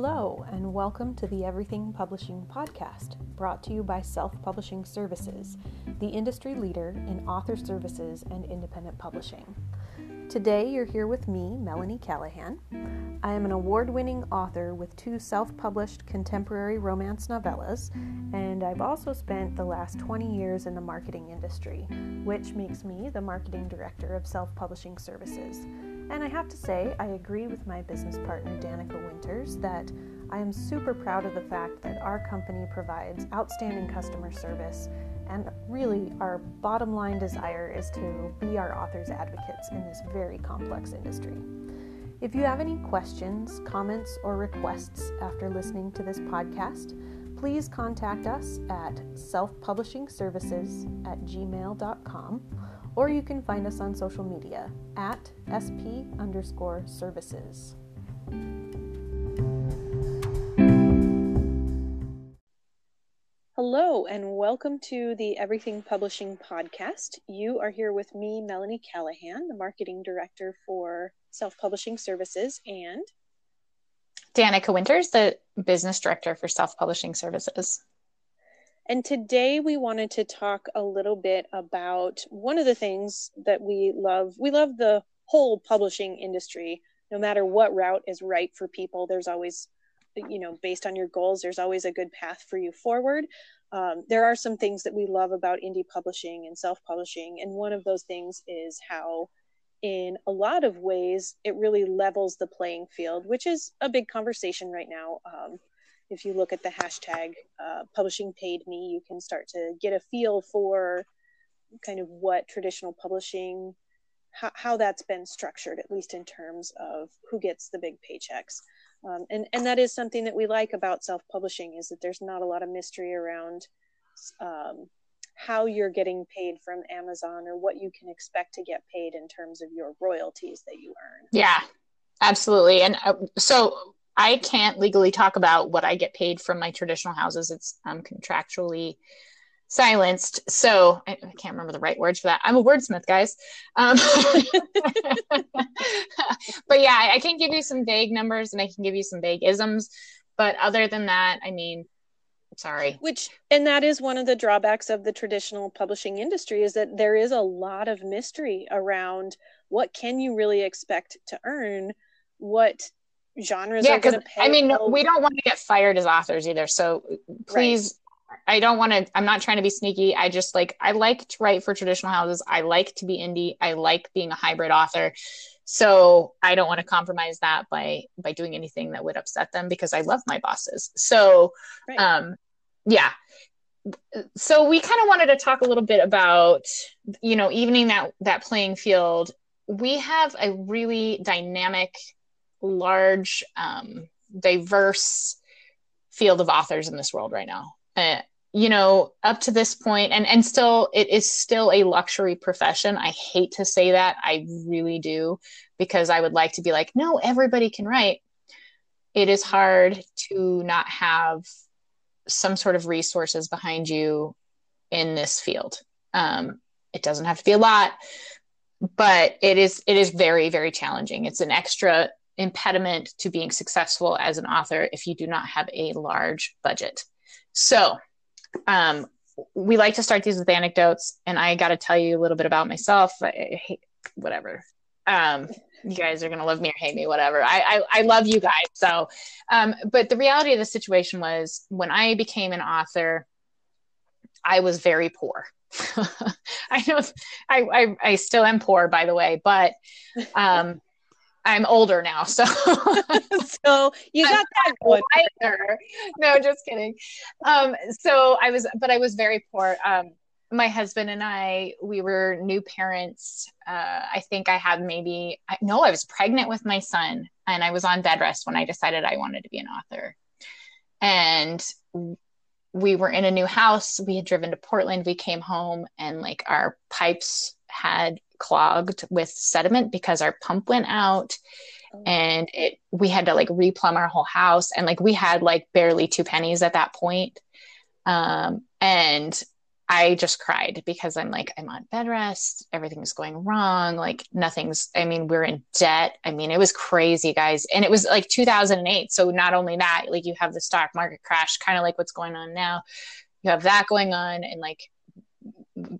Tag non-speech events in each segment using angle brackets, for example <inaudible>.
Hello, and welcome to the Everything Publishing Podcast, brought to you by Self Publishing Services, the industry leader in author services and independent publishing. Today, you're here with me, Melanie Callahan. I am an award winning author with two self published contemporary romance novellas, and I've also spent the last 20 years in the marketing industry, which makes me the marketing director of Self Publishing Services. And I have to say, I agree with my business partner, Danica Winters, that I am super proud of the fact that our company provides outstanding customer service and really, our bottom line desire is to be our authors' advocates in this very complex industry. If you have any questions, comments, or requests after listening to this podcast, please contact us at selfpublishingservices at gmail.com or you can find us on social media at sp underscore services. Hello, and welcome to the Everything Publishing podcast. You are here with me, Melanie Callahan, the marketing director for Self Publishing Services, and Danica Winters, the business director for Self Publishing Services. And today we wanted to talk a little bit about one of the things that we love. We love the whole publishing industry. No matter what route is right for people, there's always you know based on your goals there's always a good path for you forward um, there are some things that we love about indie publishing and self-publishing and one of those things is how in a lot of ways it really levels the playing field which is a big conversation right now um, if you look at the hashtag uh, publishing paid me you can start to get a feel for kind of what traditional publishing how, how that's been structured at least in terms of who gets the big paychecks. Um, and and that is something that we like about self-publishing is that there's not a lot of mystery around um, how you're getting paid from amazon or what you can expect to get paid in terms of your royalties that you earn. Yeah absolutely. And uh, so i can't legally talk about what i get paid from my traditional houses it's um, contractually silenced. So I, I, can't remember the right words for that. I'm a wordsmith, guys. Um, <laughs> but yeah, I, I can give you some vague numbers and I can give you some vague isms. But other than that, I mean, sorry. Which, and that is one of the drawbacks of the traditional publishing industry is that there is a lot of mystery around what can you really expect to earn, what genres yeah, because I mean, we don't want to get fired as authors either. So please I don't want to, I'm not trying to be sneaky. I just like, I like to write for traditional houses. I like to be indie. I like being a hybrid author. So I don't want to compromise that by, by doing anything that would upset them because I love my bosses. So, right. um, yeah. So we kind of wanted to talk a little bit about, you know, evening that, that playing field. We have a really dynamic, large, um, diverse field of authors in this world right now. Uh, you know up to this point and and still it is still a luxury profession. I hate to say that. I really do because i would like to be like no everybody can write. It is hard to not have some sort of resources behind you in this field. Um, it doesn't have to be a lot but it is it is very very challenging. It's an extra impediment to being successful as an author if you do not have a large budget so, um, we like to start these with anecdotes, and I got to tell you a little bit about myself. I, I hate, whatever. Um, you guys are gonna love me or hate me, whatever. I I, I love you guys. So, um, but the reality of the situation was when I became an author, I was very poor. <laughs> I know I, I I still am poor, by the way, but um, I'm older now, so <laughs> <laughs> so you got that wiser. No, just kidding. Um, so I was, but I was very poor. Um, my husband and I, we were new parents. Uh, I think I had maybe I, no, I was pregnant with my son, and I was on bed rest when I decided I wanted to be an author. And we were in a new house. We had driven to Portland. We came home, and like our pipes had clogged with sediment because our pump went out oh. and it we had to like replumb our whole house and like we had like barely two pennies at that point um and I just cried because I'm like, I'm on bed rest. Everything's going wrong. Like nothing's, I mean, we're in debt. I mean, it was crazy, guys. And it was like 2008. So not only that, like you have the stock market crash, kind of like what's going on now. You have that going on and like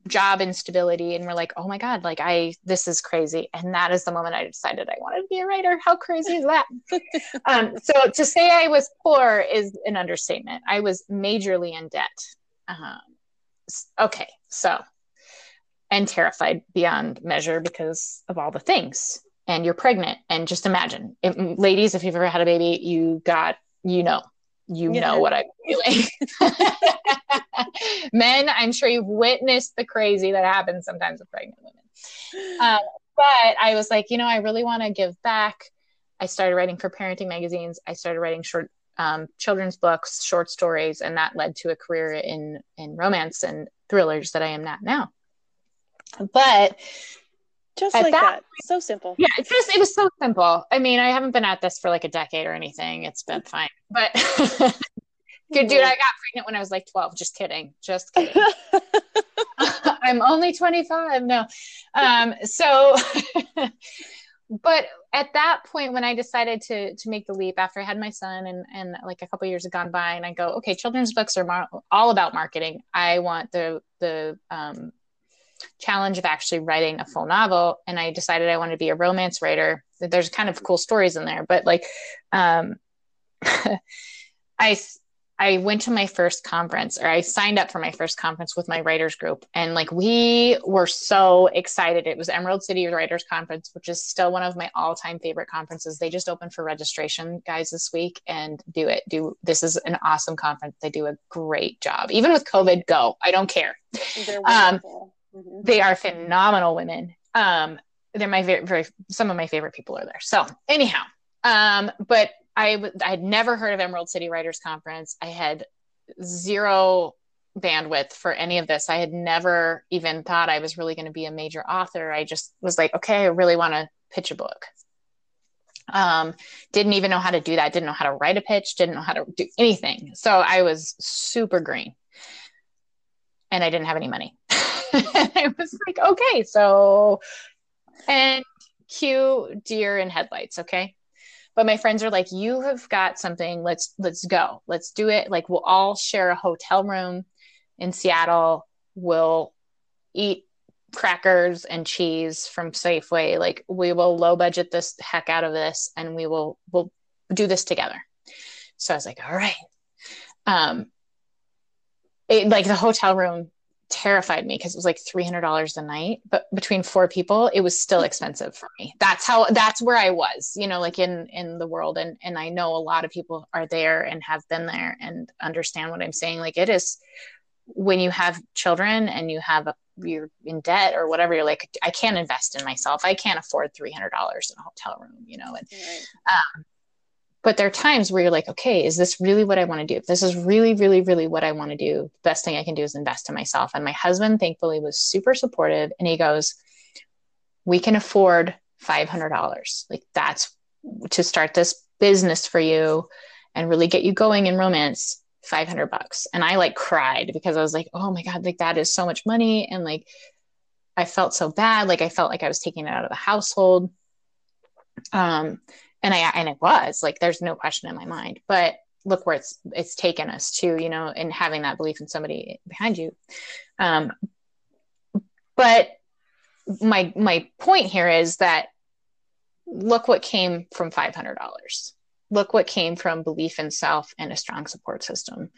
job instability. And we're like, oh my God, like I, this is crazy. And that is the moment I decided I wanted to be a writer. How crazy is that? <laughs> um, so to say I was poor is an understatement. I was majorly in debt. Um, okay, so and terrified beyond measure because of all the things. And you're pregnant, and just imagine, if, ladies, if you've ever had a baby, you got, you know, you yeah. know what I'm feeling. <laughs> Men, I'm sure you've witnessed the crazy that happens sometimes with pregnant women. Um, but I was like, you know, I really want to give back. I started writing for parenting magazines. I started writing short um, children's books, short stories, and that led to a career in in romance and thrillers that I am not now. But just like that, that, so simple. Yeah, it's just it was so simple. I mean, I haven't been at this for like a decade or anything. It's been fine, but. <laughs> good dude, I got pregnant when I was like 12. Just kidding. Just kidding. <laughs> <laughs> I'm only 25. No. Um, so but at that point when i decided to to make the leap after i had my son and and like a couple years had gone by and i go okay children's books are mar- all about marketing i want the the um, challenge of actually writing a full novel and i decided i wanted to be a romance writer there's kind of cool stories in there but like um <laughs> i I went to my first conference or I signed up for my first conference with my writers group. And like we were so excited. It was Emerald City Writers Conference, which is still one of my all time favorite conferences. They just opened for registration, guys, this week and do it. Do this is an awesome conference. They do a great job. Even with COVID, go. I don't care. Um, mm-hmm. They are phenomenal women. Um, they're my very, very, some of my favorite people are there. So, anyhow, um, but I had never heard of Emerald City Writers Conference. I had zero bandwidth for any of this. I had never even thought I was really going to be a major author. I just was like, okay, I really want to pitch a book. Um, didn't even know how to do that. Didn't know how to write a pitch. Didn't know how to do anything. So I was super green, and I didn't have any money. <laughs> <laughs> I was like, okay, so and cue deer in headlights. Okay, but my friends are like you have got something let's let's go let's do it. Like we'll all share a hotel room in seattle. We'll eat crackers and cheese from safeway. Like we will low budget this heck out of this and we will we'll do this together. So i was like all right. Um it, like the hotel room terrified me because it was like $300 a night but between four people it was still expensive for me. That's how that's where i was you know like in in the world and and i know a lot of people are there and have been there and understand what i'm saying. Like it is when you have children and you have a you're in debt or whatever you're like i can't invest in myself. I can't afford $300 in a hotel room you know and right. um, but there are times where you're like okay is this really what i want to do? If this is really really really what i want to do the best thing i can do is invest in myself. And my husband thankfully was super supportive and he goes we can afford $500 like that's to start this business for you and really get you going in romance 500 bucks. And i like cried because i was like oh my god like that is so much money. And like i felt so bad. Like i felt like i was taking it out of the household. Um and I and it was like there's no question in my mind. But look where it's it's taken us to, you know, and having that belief in somebody behind you. Um, but my my point here is that look what came from five hundred dollars. Look what came from belief in self and a strong support system.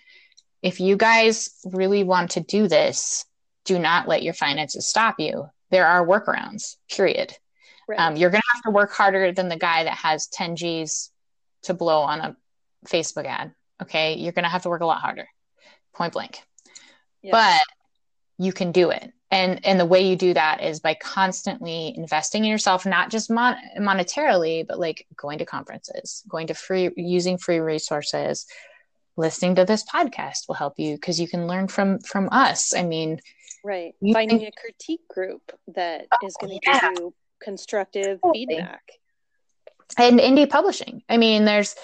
If you guys really want to do this, do not let your finances stop you. There are workarounds, period. Right. Um, you're going to have to work harder than the guy that has 10 G's to blow on a Facebook ad. Okay. You're going to have to work a lot harder, point blank. Yes. But you can do it. And, and the way you do that is by constantly investing in yourself, not just mon- monetarily, but like going to conferences, going to free, using free resources, listening to this podcast will help you because you can learn from from us. I mean, right. Finding think, a critique group that oh, is going to yeah. give you constructive totally. feedback. And indie publishing. I mean, there's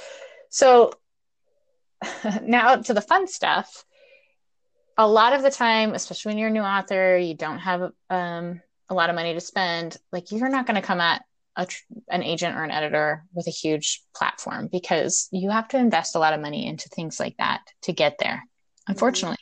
so <laughs> now to the fun stuff. a lot of the time, especially when you're a new author, you don't have um, a lot of money to spend. Like you're not going to come at a, an agent or an editor with a huge platform because you have to invest a lot of money into things like that to get there, unfortunately.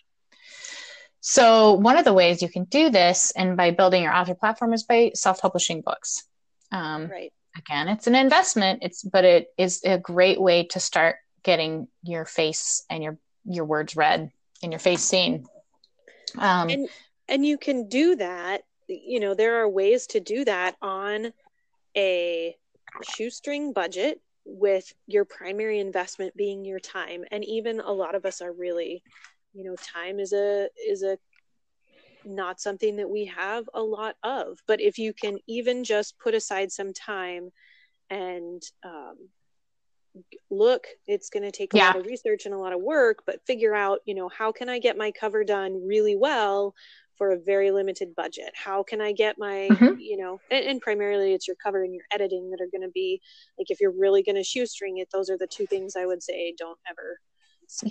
So, one of the ways you can do this, and by building your author platform, is by self publishing books. Um, right. Again, it's an investment. It's but it is a great way to start getting your face and your your words read and your face seen. Um, and and you can do that. You know, there are ways to do that on a shoestring budget with your primary investment being your time and even a lot of us are really you know time is a is a not something that we have a lot of but if you can even just put aside some time and um, look it's going to take a yeah. lot of research and a lot of work but figure out you know how can i get my cover done really well for a very limited budget how can i get my mm-hmm. you know and, and, primarily it's your cover and your editing that are going to be like if you're really going to shoestring it those are the two things i would say don't ever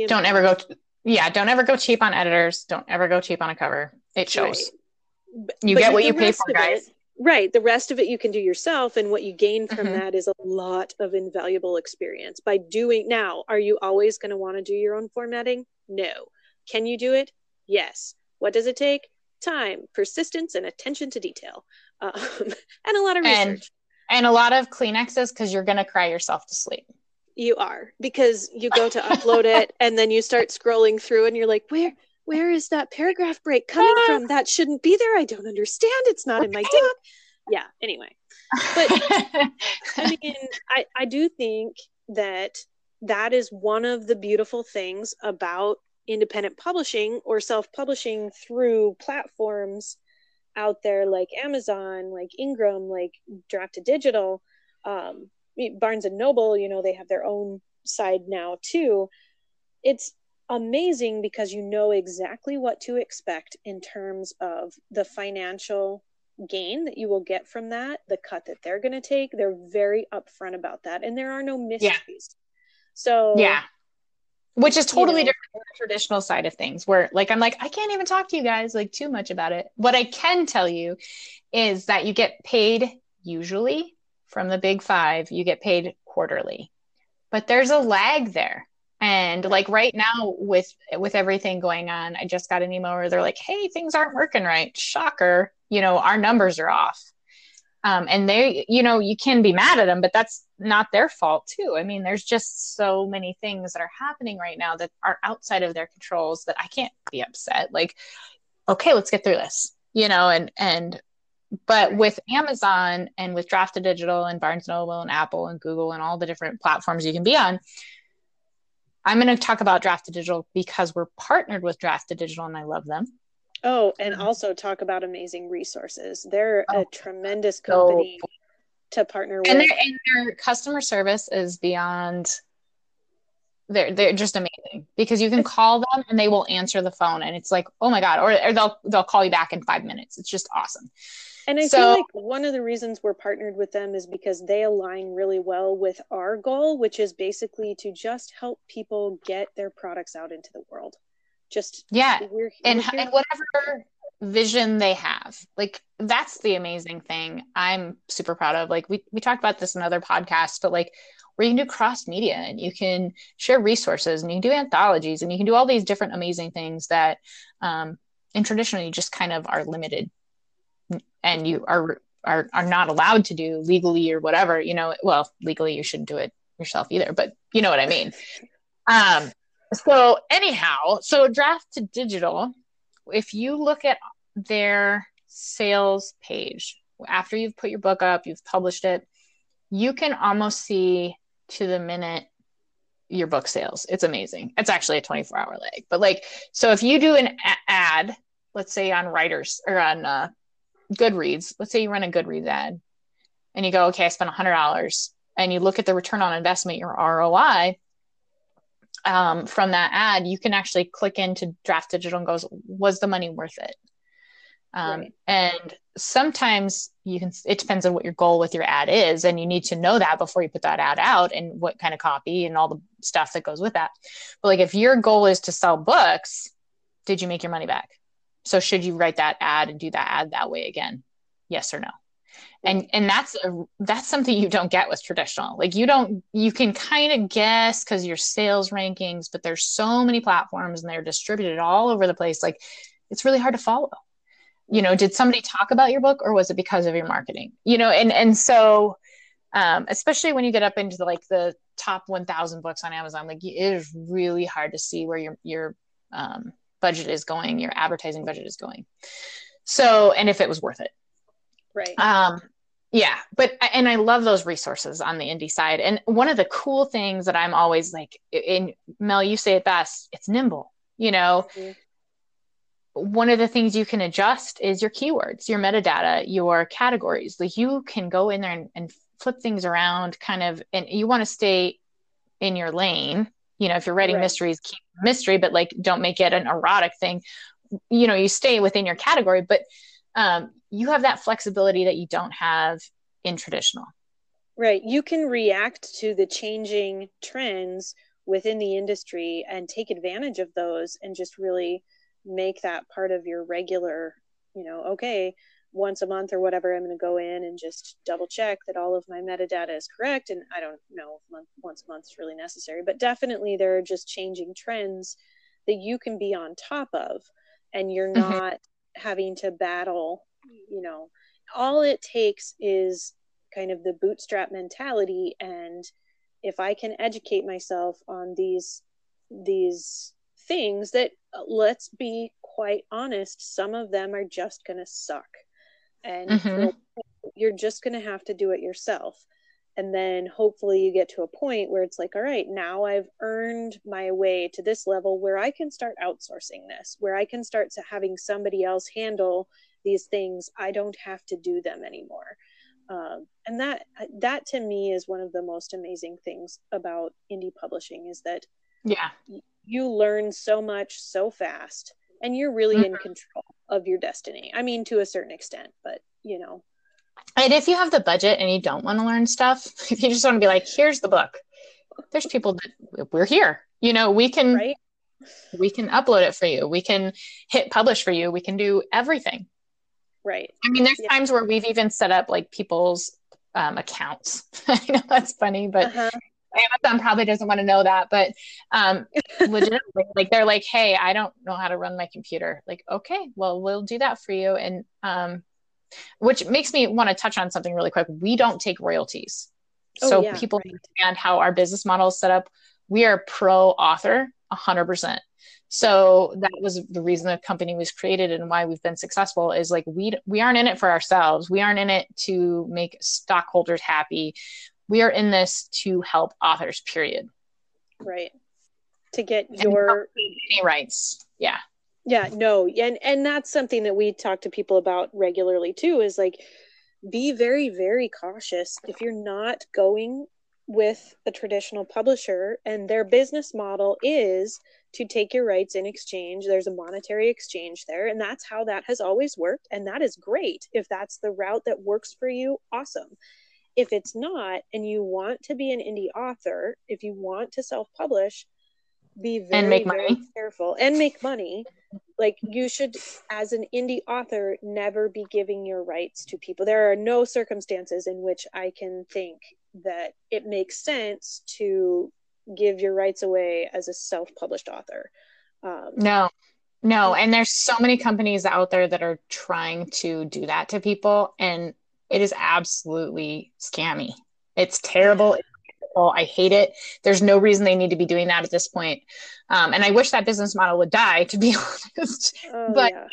don't ever go yeah, don't ever go cheap on editors. Don't ever go cheap on a cover. It shows. Right. You but get what you pay for, guys. It, right. The rest of it you can do yourself. And what you gain from mm-hmm. that is a lot of invaluable experience by doing. Now, are you always going to want to do your own formatting? No. Can you do it? Yes. What does it take? Time, persistence, and attention to detail. Um, <laughs> and a lot of research. And, and a lot of Kleenexes because you're going to cry yourself to sleep. You are because you go to upload it <laughs> and then you start scrolling through and you're like, where where is that paragraph break coming from? That shouldn't be there. I don't understand. It's not in my doc. Yeah, anyway. But <laughs> I mean, I, I do think that that is one of the beautiful things about independent publishing or self-publishing through platforms out there like Amazon, like Ingram, like Draft2Digital. Um, Barnes and Noble, you know, they have their own side now too. It's amazing because you know exactly what to expect in terms of the financial gain that you will get from that, the cut that they're going to take. They're very upfront about that, and there are no mysteries. Yeah. So, yeah, which is totally you know, different from the traditional side of things, where like I'm like, I can't even talk to you guys like too much about it. What I can tell you is that you get paid usually from the big five, you get paid quarterly. But there's a lag there. And like right now with with everything going on, I just got an email where they're like, "Hey, things aren't working right." Shocker, you know, our numbers are off. Um, and they, you know, you can be mad at them, but that's not their fault too. I mean, there's just so many things that are happening right now that are outside of their controls that I can't be upset. Like, okay, let's get through this, you know, and and but with Amazon and with Draft2Digital and Barnes Noble and Apple and Google and all the different platforms you can be on, I'm going to talk about Draft2Digital because we're partnered with Draft2Digital and I love them. Oh, and also talk about amazing resources. They're oh, a tremendous company so, to partner with. And their, and their customer service is beyond they're they're just amazing because you can call them and they will answer the phone and it's like oh my god or, or they'll they'll call you back in five minutes it's just awesome and I so, feel like one of the reasons we're partnered with them is because they align really well with our goal, which is basically to just help people get their products out into the world. Just yeah, we're, and, we're and whatever vision they have, like that's the amazing thing. I'm super proud of. Like we we talked about this in other podcasts, but like where you can do cross media and you can share resources and you can do anthologies and you can do all these different amazing things that um, and traditionally just kind of are limited and you are are are not allowed to do legally or whatever you know well legally you shouldn't do it yourself either but you know what i mean. Um so anyhow so draft to Digital if you look at their sales page after you've put your book up you've published it you can almost see to the minute your book sales. It's amazing. It's actually a 24 hour lag but like so if you do an ad let's say on writers or on uh, Goodreads, let's say you run a Goodreads ad and you go, okay, I spent $100 and you look at the return on investment, your ROI um, from that ad, you can actually click into draft Digital and goes, was the money worth it? Um, right. And sometimes you can, it depends on what your goal with your ad is. And you need to know that before you put that ad out and what kind of copy and all the stuff that goes with that. But like if your goal is to sell books, did you make your money back so should you write that ad and do that ad that way again? Yes or no? And and that's a, that's something you don't get with traditional. Like you don't you can kind of guess because your sales rankings but there's so many platforms and they're distributed all over the place. Like it's really hard to follow. You know did somebody talk about your book or was it because of your marketing? You know and and so um, especially when you get up into the, like the top 1000 books on amazon like it is really hard to see where your your um, budget is going your advertising budget is going. So and if it was worth it. Right. Um yeah but and i love those resources on the indie side. And one of the cool things that i'm always like in mel you say it best it's nimble you know? Mm-hmm. one of the things you can adjust is your keywords your metadata your categories. Like you can go in there and, and flip things around kind of and you want to stay in your lane you know if you're writing right. mysteries keep mystery but like don't make it an erotic thing you know you stay within your category but um, you have that flexibility that you don't have in traditional. Right. You can react to the changing trends within the industry and take advantage of those and just really make that part of your regular, you know, okay, once a month or whatever, I'm going to go in and just double check that all of my metadata is correct. And I don't know if month, once a month is really necessary, but definitely there are just changing trends that you can be on top of and you're mm-hmm. not having to battle you know all it takes is kind of the bootstrap mentality and if i can educate myself on these these things that let's be quite honest some of them are just going to suck and mm-hmm. you're just going to have to do it yourself. And then hopefully you get to a point where it's like all right now i've earned my way to this level where i can start outsourcing this where i can start having somebody else handle these things. I don't have to do them anymore. Um, and that that to me is one of the most amazing things about indie publishing is that yeah. you learn so much so fast and you're really mm-hmm. in control of your destiny i mean to a certain extent but you know and if you have the budget and you don't want to learn stuff, if <laughs> you just want to be like, here's the book, there's people that we're here. You know, we can right? we can upload it for you. We can hit publish for you. We can do everything. Right. I mean, there's yeah. times where we've even set up like people's um, accounts. <laughs> I know that's funny, but uh-huh. Amazon probably doesn't want to know that. But um, <laughs> legitimately, like they're like, "Hey, I don't know how to run my computer." Like, okay, well, we'll do that for you. And um, which makes me want to touch on something really quick. We don't take royalties. Oh, so yeah, people right. understand how our business model is set up. We are pro author 100%. So that was the reason the company was created and why we've been successful is like we we aren't in it for ourselves. We aren't in it to make stockholders happy. We are in this to help authors period. Right. To get your any rights. Yeah yeah no and and that's something that we talk to people about regularly too is like be very very cautious if you're not going with a traditional publisher and their business model is to take your rights in exchange there's a monetary exchange there and that's how that has always worked and that is great if that's the route that works for you awesome if it's not and you want to be an indie author if you want to self publish be very, and make money. careful and make money. Like you should as an indie author never be giving your rights to people. There are no circumstances in which i can think that it makes sense to give your rights away as a self-published author. Um, no no and there's so many companies out there that are trying to do that to people and it is absolutely scammy it's terrible it's I hate it. There's no reason they need to be doing that at this point. Um, and I wish that business model would die, to be <laughs> honest. Oh, but yeah.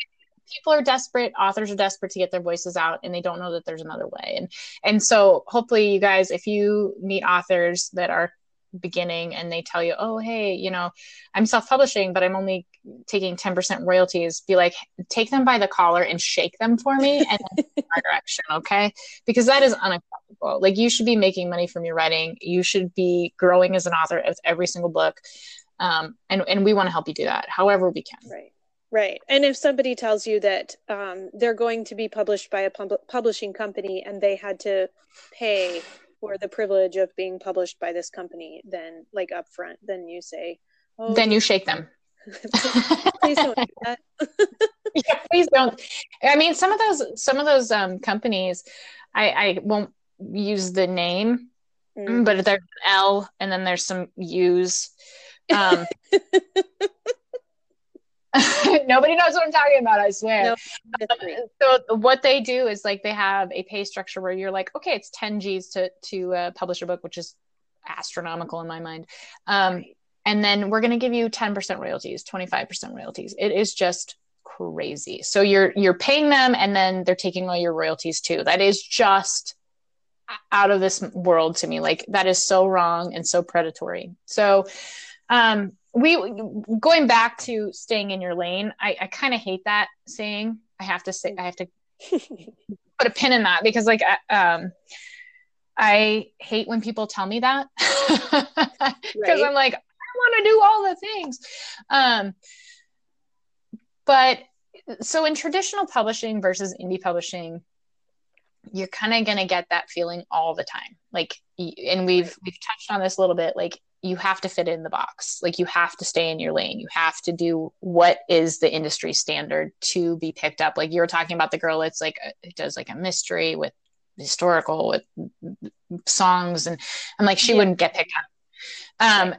people are desperate. Authors are desperate to get their voices out, and they don't know that there's another way. And and so hopefully, you guys, if you meet authors that are beginning and they tell you, oh, hey, you know, I'm self publishing, but I'm only taking 10% royalties, be like, take them by the collar and shake them for me and <laughs> my direction. Okay. Because that is unacceptable. Like you should be making money from your writing. You should be growing as an author with every single book. Um, and, and we want to help you do that however we can. Right. Right. And if somebody tells you that um, they're going to be published by a pub- publishing company and they had to pay for the privilege of being published by this company, then like upfront, then you say, oh, then you shake them. Please don't do that. <laughs> yeah, please don't. I mean, some of those some of those um, companies, I, I won't use the name, mm. but there's L and then there's some U's. Um, <laughs> <laughs> Nobody knows what I'm talking about, I swear. No, so what they do is like they have a pay structure where you're like, okay, it's 10 G's to to uh, publish a book, which is astronomical in my mind. Um, and then we're going to give you 10% royalties, 25% royalties. It is just crazy. So you're you're paying them and then they're taking all your royalties too. That is just out of this world to me. Like that is so wrong and so predatory. So um we going back to staying in your lane i, I kind of hate that saying i have to say i have to <laughs> put a pin in that because like um i hate when people tell me that <laughs> because right. i'm like i want to do all the things um but so in traditional publishing versus indie publishing you're kind of going to get that feeling all the time like and we've we've touched on this a little bit like you have to fit in the box. Like you have to stay in your lane. You have to do what is the industry standard to be picked up. Like you were talking about the girl, it's like it does like a mystery with historical with songs, and I'm like she yeah. wouldn't get picked up. Um,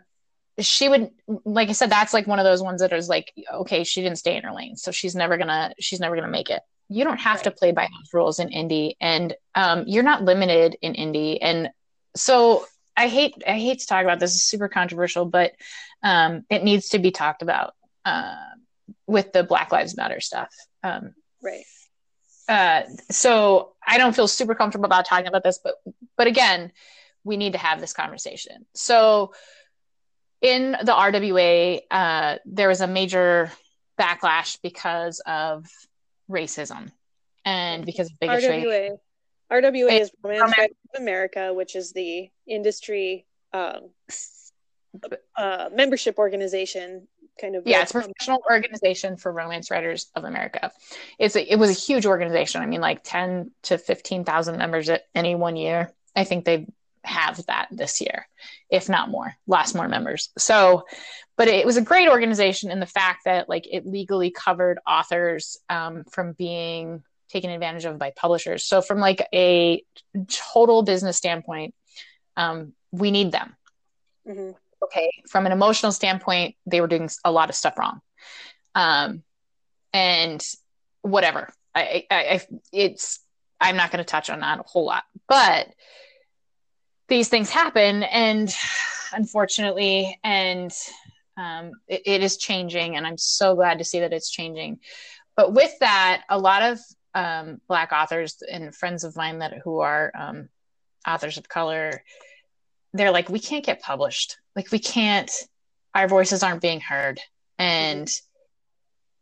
she would like I said, that's like one of those ones that is like okay, she didn't stay in her lane, so she's never gonna she's never gonna make it. You don't have right. to play by those rules in indie, and um, you're not limited in indie, and so I hate I hate to talk about this. It's super controversial, but um, it needs to be talked about uh, with the Black Lives Matter stuff. Um, right. Uh, so I don't feel super comfortable about talking about this, but but again, we need to have this conversation. So in the RWA, uh, there was a major backlash because of racism and because of bigotry. RWA. RWA is Romance Writers of America, which is the industry um, uh, membership organization. Kind of yeah, it's a professional organization for romance writers of America. It's a, it was a huge organization. I mean, like ten to fifteen thousand members at any one year. I think they have that this year, if not more. Lost more members. So, but it was a great organization in the fact that like it legally covered authors um, from being taken advantage of by publishers. So from like a total business standpoint, um, we need them. Mm-hmm. Okay. From an emotional standpoint, they were doing a lot of stuff wrong. Um, and whatever. I, I, I it's I'm not going to touch on that a whole lot, but these things happen, and unfortunately, and um, it, it is changing, and I'm so glad to see that it's changing. But with that, a lot of um, black authors and friends of mine that who are um, authors of color they're like we can't get published. Like we can't our voices aren't being heard. And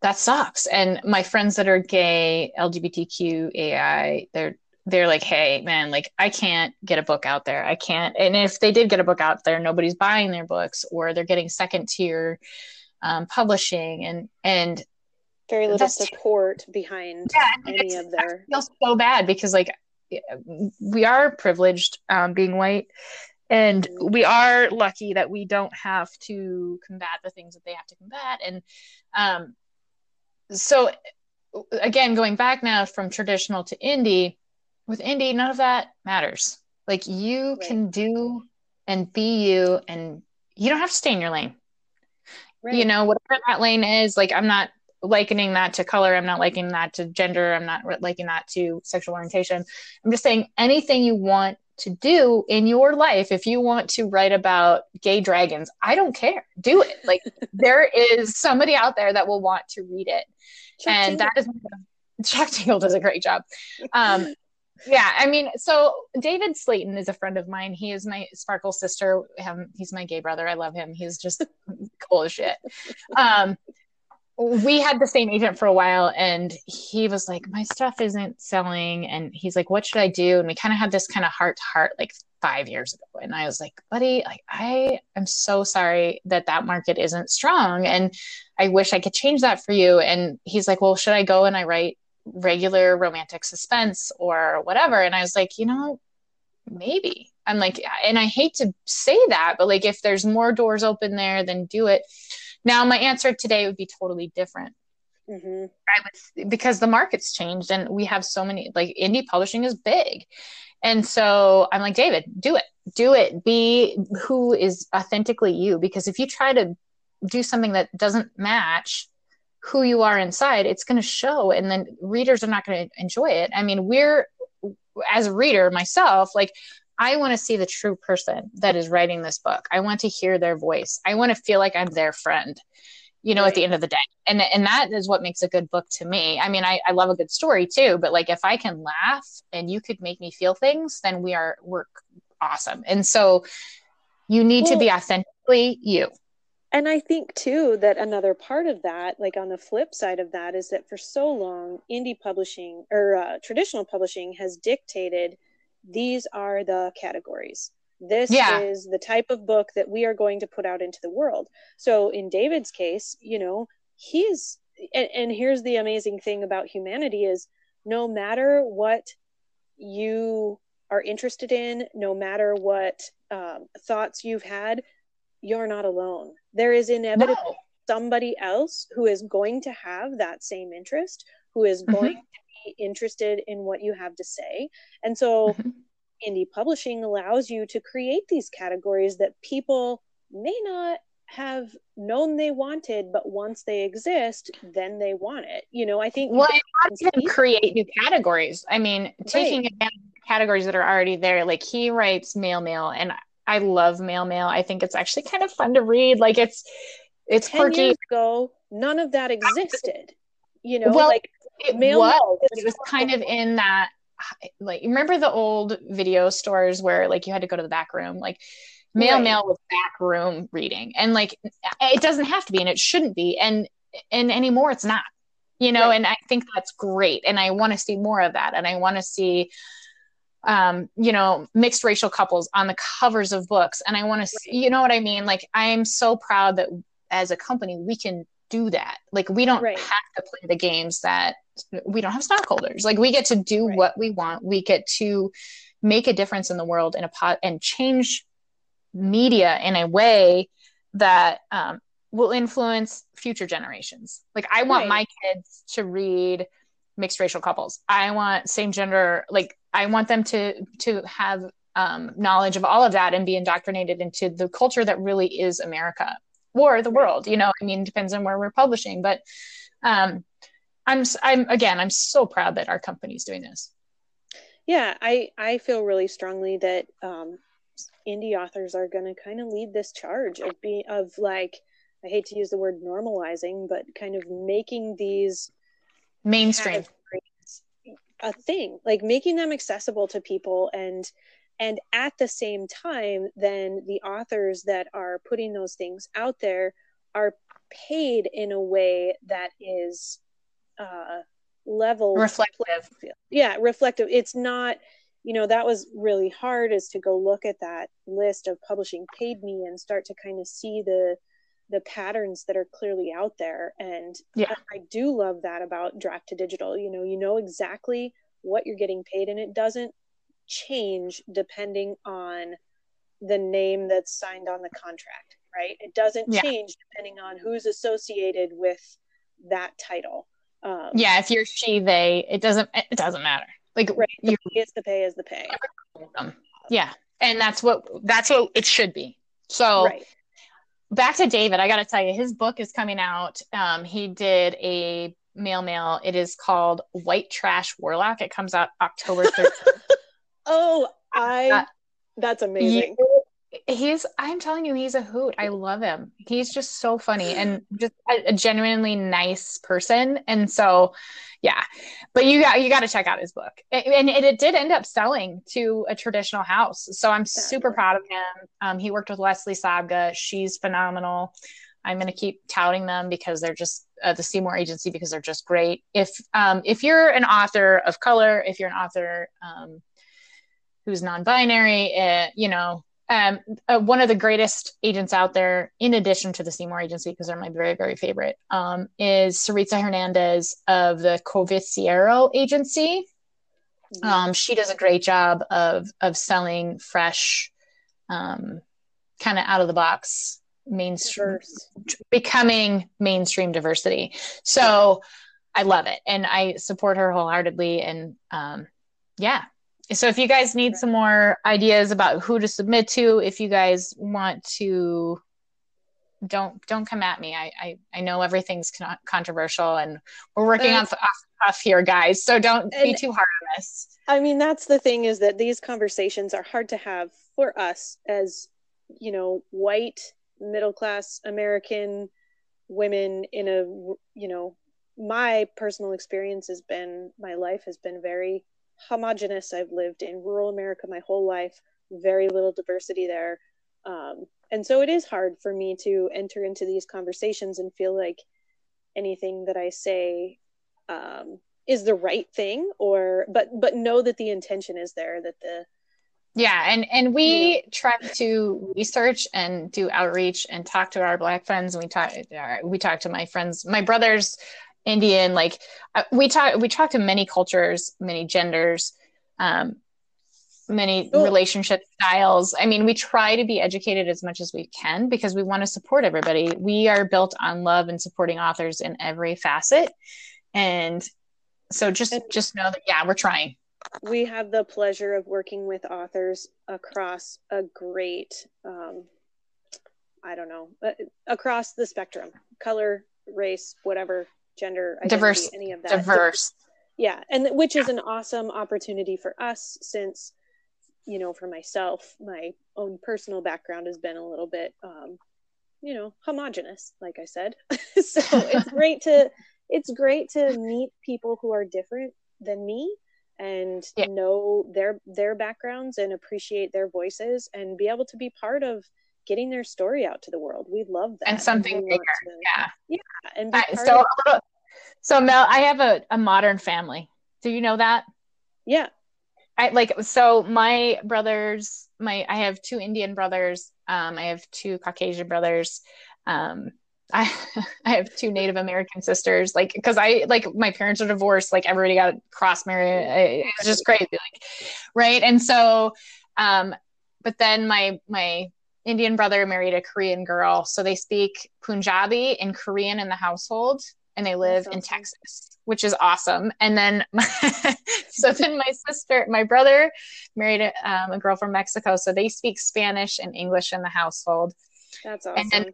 that sucks. And my friends that are gay lgbtq ai they're they're like hey man like i can't get a book out there i can't and if they did get a book out there nobody's buying their books or they're getting second tier um, publishing and and very little support behind yeah, any of their. I feel so bad because like we are privileged um, being white, and mm-hmm. we are lucky that we don't have to combat the things that they have to combat, and um, so again, going back now from traditional to indie, with indie, none of that matters. Like you right. can do and be you, and you don't have to stay in your lane. Right. You know, whatever that lane is, like I'm not likening that to color. I'm not likening that to gender. I'm not likening that to sexual orientation. I'm just saying anything you want to do in your life. If you want to write about gay dragons, I don't care. Do it. Like <laughs> there is somebody out there that will want to read it. Chuck and Tingle. that is Chuck Tingle does a great job. Um, yeah, I mean, so David Slayton is a friend of mine. He is my sparkle sister. Um, he's my gay brother. I love him. He's just <laughs> cool as shit. Um, we had the same agent for a while and he was like my stuff isn't selling and he's like what should i do and we kind of had this kind of heart to heart like five years ago and i was like buddy like i am so sorry that that market isn't strong and i wish i could change that for you and he's like well should i go and i write regular romantic suspense or whatever and i was like you know maybe i'm like and i hate to say that but like if there's more doors open there then do it Now, my answer today would be totally different. Mm-hmm. I would, because the market's changed and we have so many, like indie publishing is big. And so I'm like, David, do it, do it, be who is authentically you. Because if you try to do something that doesn't match who you are inside, it's going to show. And then readers are not going to enjoy it. I mean, we're, as a reader myself, like I want to see the true person that is writing this book. I want to hear their voice. I want to feel like I'm their friend, you know, right. at the end of the day. And and that is what makes a good book to me. I mean, I, I love a good story too, but like if I can laugh and you could make me feel things, then we are we're awesome. And so you need well, to be authentically you. And I think too that another part of that, like on the flip side of that, is that for so long, indie publishing or uh, traditional publishing has dictated these are the categories. This yeah. is the type of book that we are going to put out into the world. So in David's case, you know, he's and, and here's the amazing thing about humanity is no matter what you are interested in, no matter what um, thoughts you've had, you're not alone. There is inevitably no. somebody else who is going to have that same interest, who is mm-hmm. going interested in what you have to say. And so mm-hmm. indie publishing allows you to create these categories that people may not have known they wanted, but once they exist, then they want it. You know, I think well, you can create new categories. I mean, right. taking advantage categories that are already there. Like he writes male mail, and I love Male male. I think it's actually kind of fun to read. Like it's it's Ten quirky. Years ago, none of that existed. You know, well, like it was. It was kind of in that like remember the old video stores where like you had to go to the back room like male right. male was back room reading and like it doesn't have to be and it shouldn't be and and anymore it's not you know right. and i think that's great and i want to see more of that and i want to see um you know mixed racial couples on the covers of books. And i want to right. you know what i mean? Like i'm so proud that as a company we can do that. Like we don't have to play the games that we don't have stockholders. Like we get to do right. what we want. We get to make a difference in the world in a pot and change media in a way that um, will influence future generations. Like i want right. my kids to read mixed racial couples i want same gender like i want them to to have um, knowledge of all of that and be indoctrinated into the culture that really is america or the world you know i mean depends on where we're publishing but um I'm I'm again I'm so proud that our company's doing this. Yeah, I I feel really strongly that um, indie authors are going to kind of lead this charge of being of like I hate to use the word normalizing, but kind of making these mainstream a thing, like making them accessible to people and and at the same time then the authors that are putting those things out there are paid in a way that is uh, level reflective. Yeah, reflective. It's not, you know, that was really hard is to go look at that list of publishing paid me and start to kind of see the the patterns that are clearly out there. And yeah, I, I do love that about draft to digital. You know, you know exactly what you're getting paid, and it doesn't change depending on the name that's signed on the contract, right? It doesn't yeah. change depending on who's associated with that title. Um, yeah, if you're she, they, it doesn't it doesn't matter. Like right, the pay is the pay is the pay. Yeah, and that's what that's what it should be. So right. Back to David, I got to tell you, his book is coming out. Um, he did a male male. It is called White Trash Warlock. It comes out October <laughs> 13th. oh, I. Uh, that's amazing. You, he's i'm telling you he's a hoot. I love him. He's just so funny and just a, a genuinely nice person. And so yeah. But you got you got to check out his book. And it, it, did end up selling to a traditional house. So i'm super proud of him. Um, he worked with Lesley Sabga she's phenomenal. I'm going to keep touting them because they're just uh, the seymour agency because they're just great. If um, if you're an author of color if you're an author um, who's non-binary uh, you know um, uh, one of the greatest agents out there, in addition to the Seymour agency, because they're my very, very favorite, um, is Sarita Hernandez of the Corvisiero agency. Mm-hmm. Um, she does a great job of of selling fresh, um, kind of out of the box mainstream becoming mainstream diversity so i love it and i support her wholeheartedly and um, yeah so if you guys need some more ideas about who to submit to if you guys want to don't don't come at me. I i, I know everything's con- controversial and we're working uh, on stuff here guys. So don't be too hard on this i mean that's the thing is that these conversations are hard to have for us as you know white middle class american women in a you know my personal experience has been my life has been very homogenous. I've lived in rural america my whole life very little diversity there. Um, and so it is hard for me to enter into these conversations and feel like anything that i say um, is the right thing or but but know that the intention is there that the yeah. And and we try to research and do outreach and talk to our black friends. And we talk we talk to my friends my brothers indian like uh, we talk we talk to many cultures many genders um, many oh. relationship styles. I mean we try to be educated as much as we can because we want to support everybody. We are built on love and supporting authors in every facet. And so just and- just know that yeah we're trying. We have the pleasure of working with authors across a great um, i don't know uh, across the spectrum color race whatever gender diverse. any of that. Diverse. Yeah and which is an awesome opportunity for us since you know for myself my own personal background has been a little bit um, you know homogenous like i said. <laughs> So it's <laughs> great to it's great to meet people who are different than me and yeah. know their their backgrounds and appreciate their voices and be able to be part of getting their story out to the world. We love that. And something bigger. To, yeah. Yeah. And so, of- so Mel, I have a, a modern family. Do you know that? Yeah. I like so my brothers, my I have two Indian brothers, um, I have two Caucasian brothers. Um, <laughs> I I have two Native American sisters, like because I like my parents are divorced, like everybody got cross married. It's just crazy, like right. And so, um, but then my my Indian brother married a Korean girl, so they speak Punjabi and Korean in the household, and they live in Texas, which is awesome. And then, my, <laughs> so then my sister, my brother married a, um, a girl from Mexico, so they speak Spanish and English in the household that's awesome. And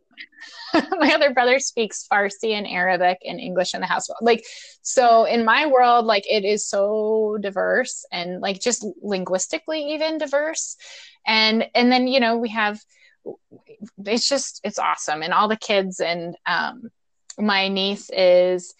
then <laughs> my other brother speaks Farsi and Arabic and English in the household. Like, so in my world, like it is so diverse and like just linguistically even diverse. And, and then, you know, we have, it's just, it's awesome. And all the kids and, um, my niece is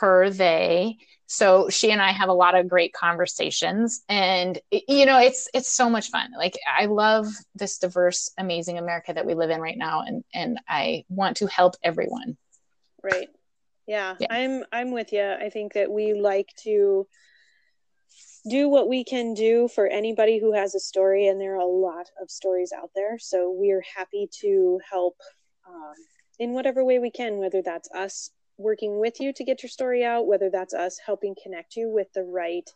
her, they, so she and i have a lot of great conversations and you know it's it's so much fun. Like i love this diverse amazing america that we live in right now and and i want to help everyone. Right. Yeah, yeah. i'm i'm with you i think that we like to do what we can do for anybody who has a story and there are a lot of stories out there so we're happy to help um, in whatever way we can whether that's us working with you to get your story out, whether that's us helping connect you with the right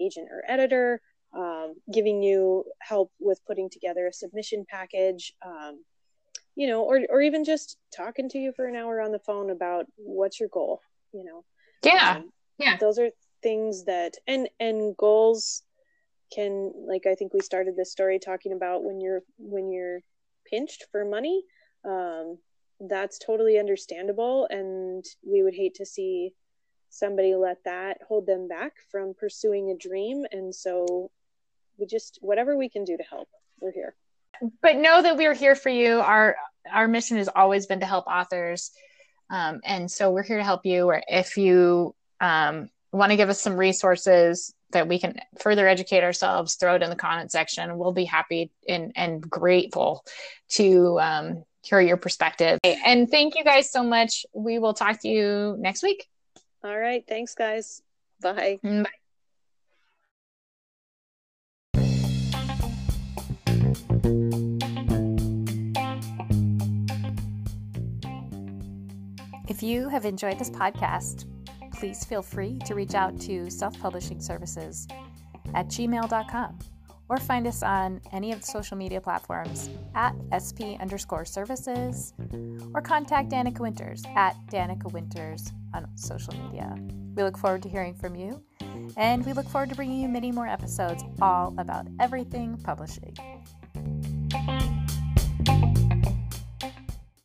agent or editor, um, giving you help with putting together a submission package, um, you know, or, or even just talking to you for an hour on the phone about what's your goal, you know. Yeah. Um, yeah. Those are things that, and, and goals can, like, I think we started this story talking about when you're, when you're pinched for money, um, that's totally understandable. And we would hate to see somebody let that hold them back from pursuing a dream. And so we just whatever we can do to help we're here. But know that we're here for you. Our our mission has always been to help authors. Um, and so we're here to help you or if you um, want to give us some resources that we can further educate ourselves throw it in the comment section we'll be happy and, and grateful to um, hear your perspective. And thank you guys so much. We will talk to you next week. All right. Thanks, guys. Bye. Mm, bye. If you have enjoyed this podcast, please feel free to reach out to self publishing services at gmail.com or find us on any of the social media platforms at SP underscore services or contact Danica Winters at Danica Winters on social media. We look forward to hearing from you and we look forward to bringing you many more episodes all about everything publishing.